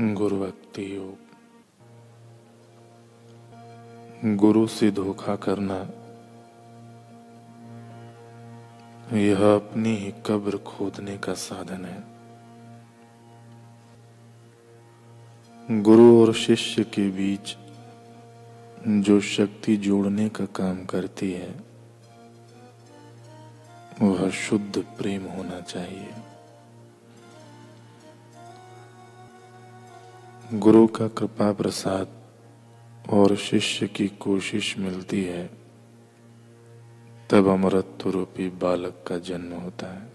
गुरु भक्ति योग। गुरु से धोखा करना, यह अपनी ही कब्र खोदने का साधन है। गुरु और शिष्य के बीच जो शक्ति जोड़ने का काम करती है, वह शुद्ध प्रेम होना चाहिए। गुरु का कृपा प्रसाद और शिष्य की कोशिश मिलती है, तब अमृत रूपी बालक का जन्म होता है।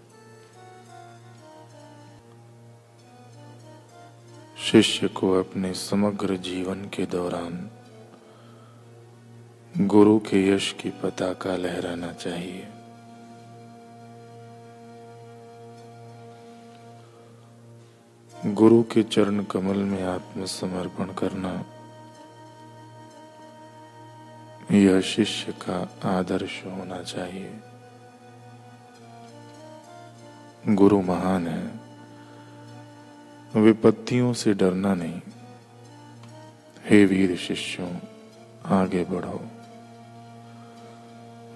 शिष्य को अपने समग्र जीवन के दौरान गुरु के यश की पताका लहराना चाहिए। गुरु के चरण कमल में आत्मसमर्पण करना, यह शिष्य का आदर्श होना चाहिए। गुरु महान है, विपत्तियों से डरना नहीं। हे वीर शिष्यों, आगे बढ़ो।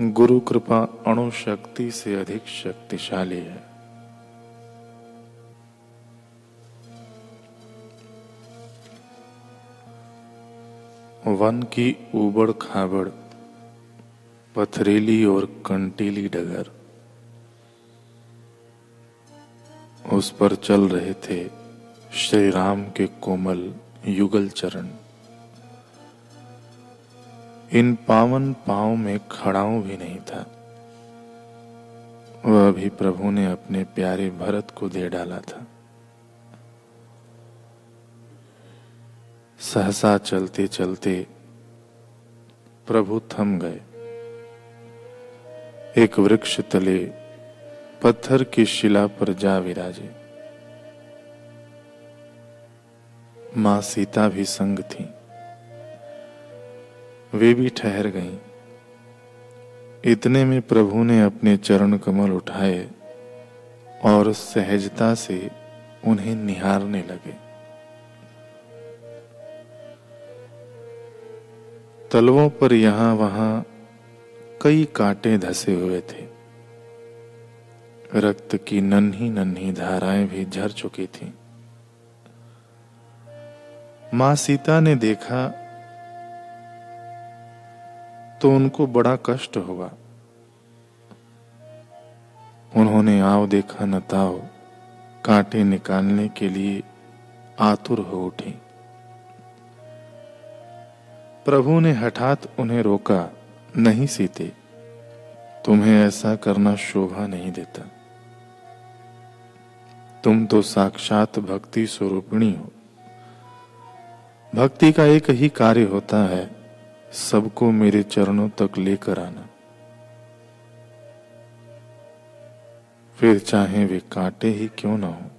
गुरु कृपा अणु शक्ति से अधिक शक्तिशाली है। वन की उबड़ खाबड़, पथरीली और कंटीली डगर। उस पर चल रहे थे श्री राम के कोमल युगल चरण। इन पावन पाँव में खड़ाऊ भी नहीं था। वह भी प्रभु ने अपने प्यारे भरत को दे डाला था। सहसा चलते चलते प्रभु थम गए। एक वृक्ष तले पत्थर की शिला पर जा विराजे। माँ सीता भी संग थी। वे भी ठहर गईं। इतने में प्रभु ने अपने चरण कमल उठाए और सहजता से उन्हें निहारने लगे। तलवों पर यहाँ वहाँ कई कांटे धसे हुए थे। रक्त की नन्ही नन्ही धाराएँ भी झर चुकी थीं। माँ सीता ने देखा तो उनको बड़ा कष्ट हुआ। उन्होंने आओ देखा न ताओ कांटे निकालने के लिए आतुर हो उठी। प्रभु ने हठात उन्हें रोका, नहीं सीते, तुम्हें ऐसा करना शोभा नहीं देता। तुम तो साक्षात भक्ति स्वरूपिणी हो। भक्ति का एक ही कार्य होता है, सबको मेरे चरणों तक लेकर आना। फिर चाहे वे कांटे ही क्यों ना हो,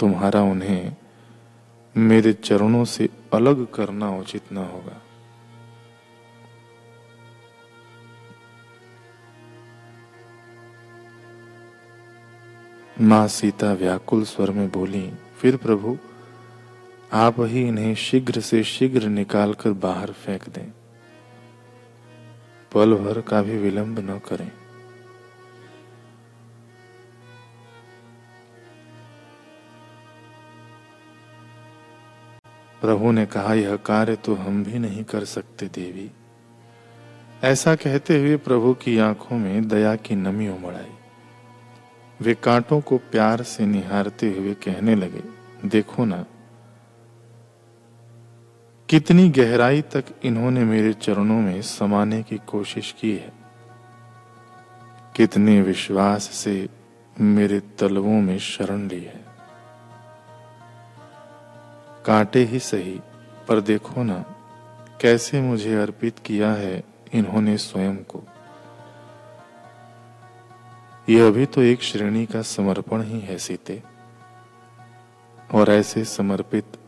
तुम्हारा उन्हें मेरे चरणों से अलग करना उचित न होगा। माँ सीता व्याकुल स्वर में बोली, फिर प्रभु, आप ही इन्हें शीघ्र से शीघ्र निकालकर बाहर फेंक दें। पल भर का भी विलंब न करें। प्रभु ने कहा, यह कार्य तो हम भी नहीं कर सकते देवी। ऐसा कहते हुए प्रभु की आँखों में दया की नमी उमड़ आई वे कांटों को प्यार से निहारते हुए कहने लगे, देखो ना, कितनी गहराई तक इन्होंने मेरे चरणों में समाने की कोशिश की है। कितने विश्वास से मेरे तलवों में शरण ली है। कांटे ही सही, पर देखो ना, कैसे मुझे अर्पित किया है इन्होंने स्वयं को। यह भी तो एक श्रेणी का समर्पण ही है सीते, और ऐसे समर्पित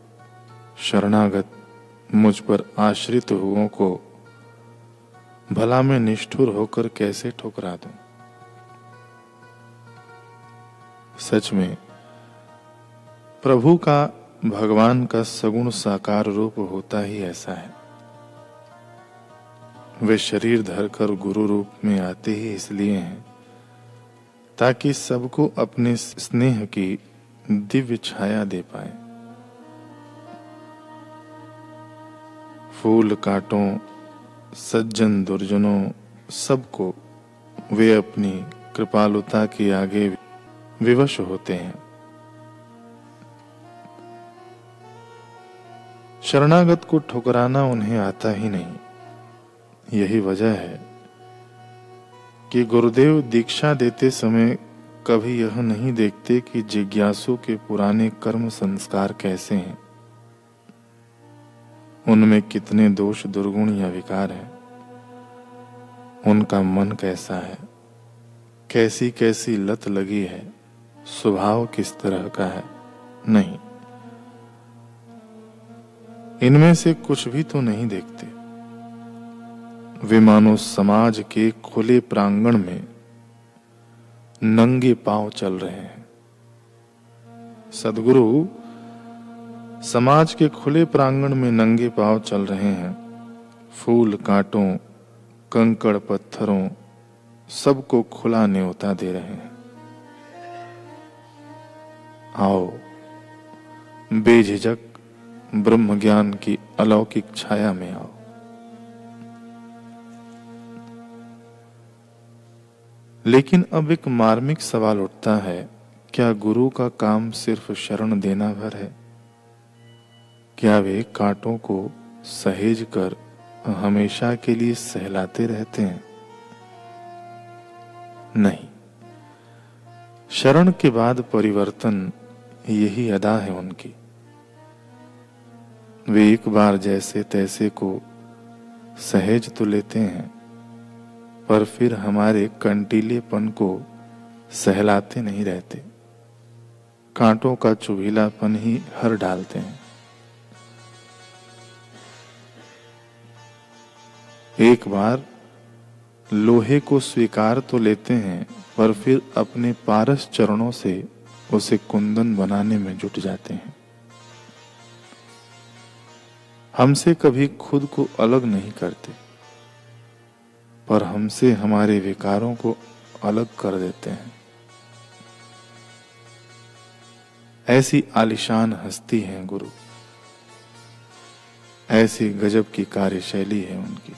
शरणागत मुझ पर आश्रित हुओं को भला मैं निष्ठुर होकर कैसे ठुकरा दूँ? सच में, प्रभु का भगवान का सगुण साकार रूप होता ही ऐसा है। वे शरीर धरकर गुरु रूप में आते ही इसलिए हैं, ताकि सबको अपने स्नेह की दिव्य छाया दे पाए। फूल, काटों, सज्जन, दुर्जनों, सबको वे अपनी कृपालुता के आगे विवश होते हैं। शरणागत को ठुकराना उन्हें आता ही नहीं। यही वजह है कि गुरुदेव दीक्षा देते समय कभी यह नहीं देखते कि जिज्ञासु के पुराने कर्म संस्कार कैसे हैं। उनमें कितने दोष, दुर्गुण या विकार हैं। उनका मन कैसा है? कैसी कैसी लत लगी है? स्वभाव किस तरह का है? नहीं। इनमें से कुछ भी तो नहीं देखते। वे मानो समाज के खुले प्रांगण में नंगे पाँव चल रहे हैं। सदगुरु, समाज के खुले प्रांगण में नंगे पाँव चल रहे हैं। फूल कांटों, कंकड़ पत्थरों, सबको खुला न्योता दे रहे हैं। आओ, बेझिझक ब्रह्म ज्ञान की अलौकिक छाया में आओ। लेकिन अब एक मार्मिक सवाल उठता है, क्या गुरु का काम सिर्फ़ शरण देना भर है? क्या वे कांटों को सहेज कर हमेशा के लिए सहलाते रहते हैं? नहीं। शरण के बाद परिवर्तन यही अदा है उनकी। वे एक बार जैसे तैसे को सहेज तो लेते हैं, पर फिर हमारे कंटीलेपन को सहलाते नहीं रहते। कांटों का चुभीलापन ही हर डालते हैं। एक बार लोहे को स्वीकार तो लेते हैं, पर फिर अपने पारस चरणों से उसे कुंदन बनाने में जुट जाते हैं। हमसे कभी खुद को अलग नहीं करते, पर हमसे हमारे विकारों को अलग कर देते हैं। ऐसी आलिशान हस्ती है गुरु, ऐसी गजब की कार्यशैली है उनकी।